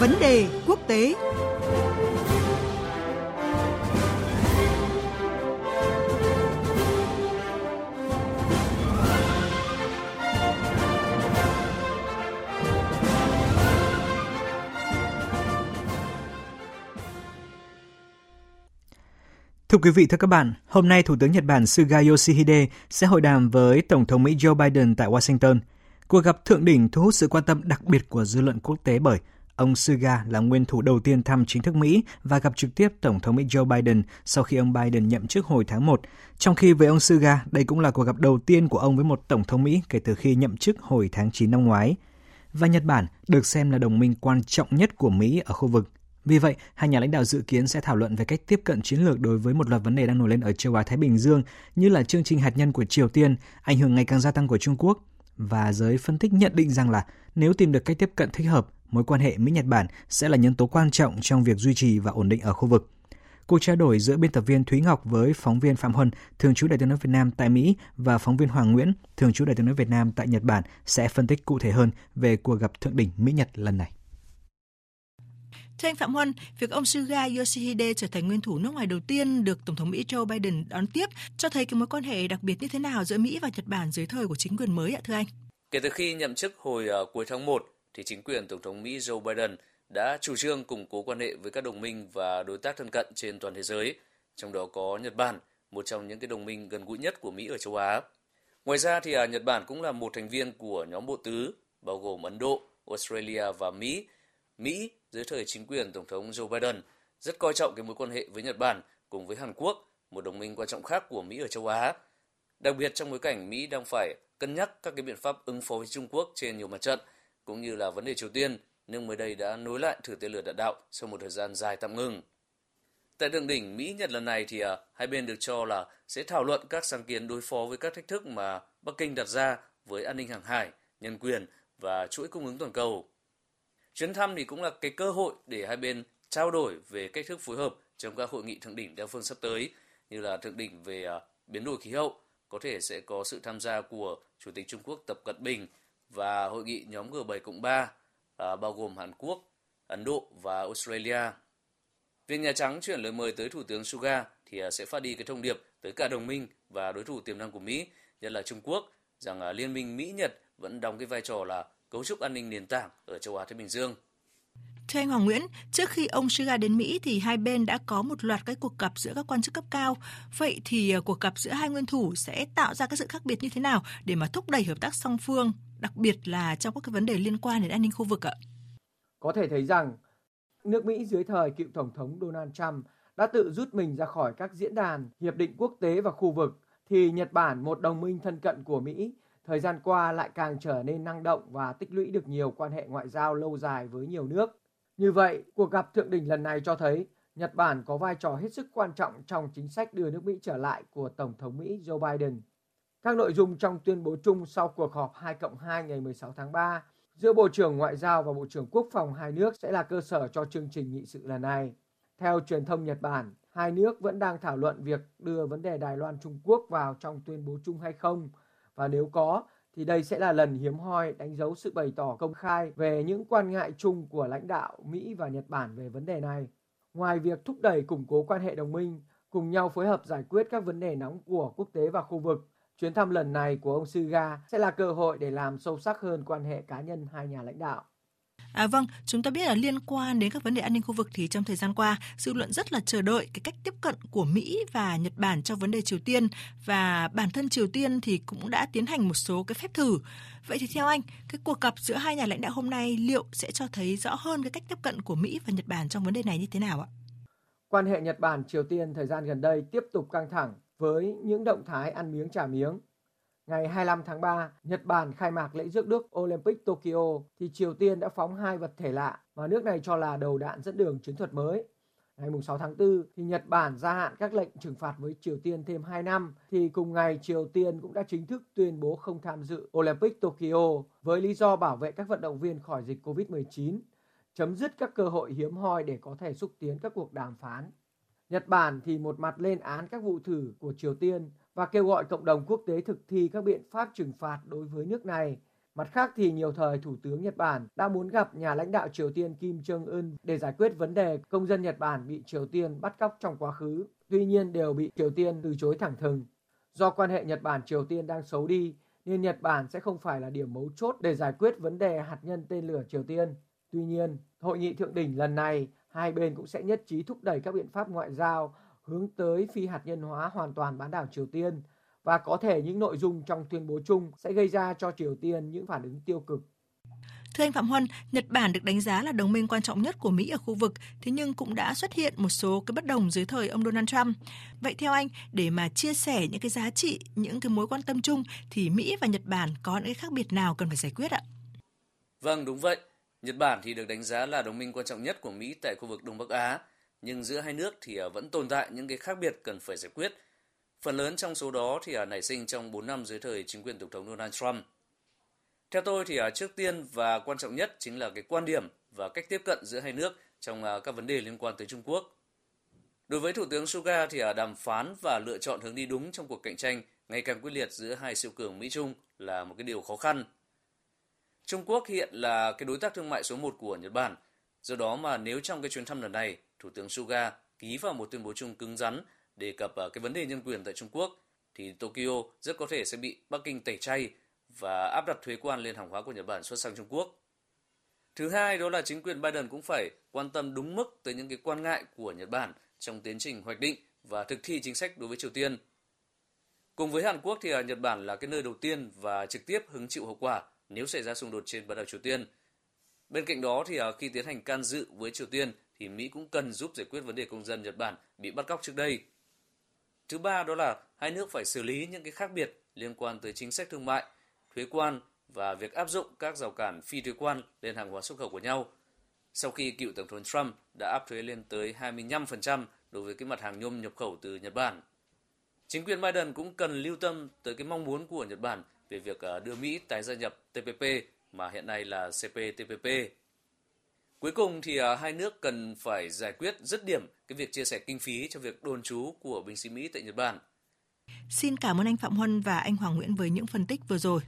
Vấn đề quốc tế Thưa quý vị, thưa các bạn, hôm nay Thủ tướng Nhật Bản Suga Yoshihide sẽ hội đàm với Tổng thống Mỹ Joe Biden tại Washington. Cuộc gặp thượng đỉnh thu hút sự quan tâm đặc biệt của dư luận quốc tế bởi ông Suga là nguyên thủ đầu tiên thăm chính thức Mỹ và gặp trực tiếp Tổng thống Mỹ Joe Biden sau khi ông Biden nhậm chức hồi tháng 1. Trong khi với ông Suga, đây cũng là cuộc gặp đầu tiên của ông với một Tổng thống Mỹ kể từ khi nhậm chức hồi tháng 9 năm ngoái. Và Nhật Bản được xem là đồng minh quan trọng nhất của Mỹ ở khu vực vì vậy, hai nhà lãnh đạo dự kiến sẽ thảo luận về cách tiếp cận chiến lược đối với một loạt vấn đề đang nổi lên ở châu Á Thái Bình Dương như là chương trình hạt nhân của Triều Tiên, ảnh hưởng ngày càng gia tăng của Trung Quốc và giới phân tích nhận định rằng là nếu tìm được cách tiếp cận thích hợp, mối quan hệ Mỹ Nhật Bản sẽ là nhân tố quan trọng trong việc duy trì và ổn định ở khu vực. Cuộc trao đổi giữa biên tập viên Thúy Ngọc với phóng viên Phạm Huân, thường trú Đại tiếng nói Việt Nam tại Mỹ và phóng viên Hoàng Nguyễn, thường trú Đại tiếng nói Việt Nam tại Nhật Bản sẽ phân tích cụ thể hơn về cuộc gặp thượng đỉnh Mỹ Nhật lần này. Thưa anh Phạm Huân, việc ông Suga Yoshihide trở thành nguyên thủ nước ngoài đầu tiên được Tổng thống Mỹ Joe Biden đón tiếp cho thấy cái mối quan hệ đặc biệt như thế nào giữa Mỹ và Nhật Bản dưới thời của chính quyền mới ạ thưa anh? Kể từ khi nhậm chức hồi uh, cuối tháng 1 thì chính quyền Tổng thống Mỹ Joe Biden đã chủ trương củng cố quan hệ với các đồng minh và đối tác thân cận trên toàn thế giới, trong đó có Nhật Bản, một trong những cái đồng minh gần gũi nhất của Mỹ ở châu Á. Ngoài ra thì à, Nhật Bản cũng là một thành viên của nhóm bộ tứ bao gồm Ấn Độ, Australia và Mỹ. Mỹ dưới thời chính quyền Tổng thống Joe Biden rất coi trọng cái mối quan hệ với Nhật Bản cùng với Hàn Quốc, một đồng minh quan trọng khác của Mỹ ở châu Á. Đặc biệt trong bối cảnh Mỹ đang phải cân nhắc các cái biện pháp ứng phó với Trung Quốc trên nhiều mặt trận, cũng như là vấn đề Triều Tiên, nước mới đây đã nối lại thử tên lửa đạn đạo sau một thời gian dài tạm ngừng. Tại thượng đỉnh Mỹ-Nhật lần này thì à, hai bên được cho là sẽ thảo luận các sáng kiến đối phó với các thách thức mà Bắc Kinh đặt ra với an ninh hàng hải, nhân quyền và chuỗi cung ứng toàn cầu. Chuyến thăm thì cũng là cái cơ hội để hai bên trao đổi về cách thức phối hợp trong các hội nghị thượng đỉnh đa phương sắp tới như là thượng đỉnh về à, biến đổi khí hậu, có thể sẽ có sự tham gia của Chủ tịch Trung Quốc Tập Cận Bình và hội nghị nhóm G7 cộng 3 à, bao gồm Hàn Quốc, Ấn Độ và Australia. Việc Nhà Trắng chuyển lời mời tới Thủ tướng Suga thì à, sẽ phát đi cái thông điệp tới cả đồng minh và đối thủ tiềm năng của Mỹ, nhất là Trung Quốc, rằng à, liên minh Mỹ-Nhật vẫn đóng cái vai trò là cấu trúc an ninh nền tảng ở châu Á Thái Bình Dương. Thưa anh Hoàng Nguyễn, trước khi ông Suga đến Mỹ thì hai bên đã có một loạt các cuộc gặp giữa các quan chức cấp cao. Vậy thì à, cuộc gặp giữa hai nguyên thủ sẽ tạo ra các sự khác biệt như thế nào để mà thúc đẩy hợp tác song phương, đặc biệt là trong các cái vấn đề liên quan đến an ninh khu vực ạ? Có thể thấy rằng nước Mỹ dưới thời cựu Tổng thống Donald Trump đã tự rút mình ra khỏi các diễn đàn, hiệp định quốc tế và khu vực, thì Nhật Bản, một đồng minh thân cận của Mỹ, thời gian qua lại càng trở nên năng động và tích lũy được nhiều quan hệ ngoại giao lâu dài với nhiều nước. Như vậy, cuộc gặp thượng đỉnh lần này cho thấy Nhật Bản có vai trò hết sức quan trọng trong chính sách đưa nước Mỹ trở lại của Tổng thống Mỹ Joe Biden. Các nội dung trong tuyên bố chung sau cuộc họp 2 cộng 2 ngày 16 tháng 3 giữa Bộ trưởng Ngoại giao và Bộ trưởng Quốc phòng hai nước sẽ là cơ sở cho chương trình nghị sự lần này. Theo truyền thông Nhật Bản, hai nước vẫn đang thảo luận việc đưa vấn đề Đài Loan Trung Quốc vào trong tuyên bố chung hay không và nếu có thì đây sẽ là lần hiếm hoi đánh dấu sự bày tỏ công khai về những quan ngại chung của lãnh đạo Mỹ và Nhật Bản về vấn đề này. Ngoài việc thúc đẩy củng cố quan hệ đồng minh, cùng nhau phối hợp giải quyết các vấn đề nóng của quốc tế và khu vực, chuyến thăm lần này của ông Suga sẽ là cơ hội để làm sâu sắc hơn quan hệ cá nhân hai nhà lãnh đạo. À, vâng, chúng ta biết là liên quan đến các vấn đề an ninh khu vực thì trong thời gian qua, dư luận rất là chờ đợi cái cách tiếp cận của Mỹ và Nhật Bản trong vấn đề Triều Tiên và bản thân Triều Tiên thì cũng đã tiến hành một số cái phép thử. Vậy thì theo anh, cái cuộc gặp giữa hai nhà lãnh đạo hôm nay liệu sẽ cho thấy rõ hơn cái cách tiếp cận của Mỹ và Nhật Bản trong vấn đề này như thế nào ạ? Quan hệ Nhật Bản Triều Tiên thời gian gần đây tiếp tục căng thẳng với những động thái ăn miếng trả miếng Ngày 25 tháng 3, Nhật Bản khai mạc lễ rước đức Olympic Tokyo thì Triều Tiên đã phóng hai vật thể lạ mà nước này cho là đầu đạn dẫn đường chiến thuật mới. Ngày 6 tháng 4 thì Nhật Bản gia hạn các lệnh trừng phạt với Triều Tiên thêm 2 năm thì cùng ngày Triều Tiên cũng đã chính thức tuyên bố không tham dự Olympic Tokyo với lý do bảo vệ các vận động viên khỏi dịch Covid-19, chấm dứt các cơ hội hiếm hoi để có thể xúc tiến các cuộc đàm phán. Nhật Bản thì một mặt lên án các vụ thử của Triều Tiên và kêu gọi cộng đồng quốc tế thực thi các biện pháp trừng phạt đối với nước này. Mặt khác thì nhiều thời Thủ tướng Nhật Bản đã muốn gặp nhà lãnh đạo Triều Tiên Kim Jong-un để giải quyết vấn đề công dân Nhật Bản bị Triều Tiên bắt cóc trong quá khứ, tuy nhiên đều bị Triều Tiên từ chối thẳng thừng. Do quan hệ Nhật Bản-Triều Tiên đang xấu đi, nên Nhật Bản sẽ không phải là điểm mấu chốt để giải quyết vấn đề hạt nhân tên lửa Triều Tiên. Tuy nhiên, hội nghị thượng đỉnh lần này, hai bên cũng sẽ nhất trí thúc đẩy các biện pháp ngoại giao hướng tới phi hạt nhân hóa hoàn toàn bán đảo Triều Tiên và có thể những nội dung trong tuyên bố chung sẽ gây ra cho Triều Tiên những phản ứng tiêu cực. Thưa anh Phạm Huân, Nhật Bản được đánh giá là đồng minh quan trọng nhất của Mỹ ở khu vực, thế nhưng cũng đã xuất hiện một số cái bất đồng dưới thời ông Donald Trump. Vậy theo anh, để mà chia sẻ những cái giá trị, những cái mối quan tâm chung thì Mỹ và Nhật Bản có những cái khác biệt nào cần phải giải quyết ạ? Vâng, đúng vậy. Nhật Bản thì được đánh giá là đồng minh quan trọng nhất của Mỹ tại khu vực Đông Bắc Á, nhưng giữa hai nước thì à, vẫn tồn tại những cái khác biệt cần phải giải quyết. Phần lớn trong số đó thì à, nảy sinh trong 4 năm dưới thời chính quyền Tổng thống Donald Trump. Theo tôi thì à, trước tiên và quan trọng nhất chính là cái quan điểm và cách tiếp cận giữa hai nước trong các vấn đề liên quan tới Trung Quốc. Đối với Thủ tướng Suga thì đàm phán và lựa chọn hướng đi đúng trong cuộc cạnh tranh ngày càng quyết liệt giữa hai siêu cường Mỹ-Trung là một cái điều khó khăn. Trung Quốc hiện là cái đối tác thương mại số 1 của Nhật Bản. Do đó mà nếu trong cái chuyến thăm lần này, Thủ tướng Suga ký vào một tuyên bố chung cứng rắn đề cập à, cái vấn đề nhân quyền tại Trung Quốc, thì Tokyo rất có thể sẽ bị Bắc Kinh tẩy chay và áp đặt thuế quan lên hàng hóa của Nhật Bản xuất sang Trung Quốc. Thứ hai đó là chính quyền Biden cũng phải quan tâm đúng mức tới những cái quan ngại của Nhật Bản trong tiến trình hoạch định và thực thi chính sách đối với Triều Tiên. Cùng với Hàn Quốc thì à, Nhật Bản là cái nơi đầu tiên và trực tiếp hứng chịu hậu quả nếu xảy ra xung đột trên bán đảo Triều Tiên. Bên cạnh đó thì à, khi tiến hành can dự với Triều Tiên thì Mỹ cũng cần giúp giải quyết vấn đề công dân Nhật Bản bị bắt cóc trước đây. Thứ ba đó là hai nước phải xử lý những cái khác biệt liên quan tới chính sách thương mại, thuế quan và việc áp dụng các rào cản phi thuế quan lên hàng hóa xuất khẩu của nhau. Sau khi cựu tổng thống Trump đã áp thuế lên tới 25% đối với cái mặt hàng nhôm nhập khẩu từ Nhật Bản. Chính quyền Biden cũng cần lưu tâm tới cái mong muốn của Nhật Bản về việc ờ, đưa Mỹ tái gia nhập TPP mà hiện nay là CPTPP. Cuối cùng thì ờ, hai nước cần phải giải quyết dứt điểm cái việc chia sẻ kinh phí cho việc đồn trú của binh sĩ Mỹ tại Nhật Bản. Xin cảm ơn anh Phạm Huân và anh Hoàng Nguyễn với những phân tích vừa rồi.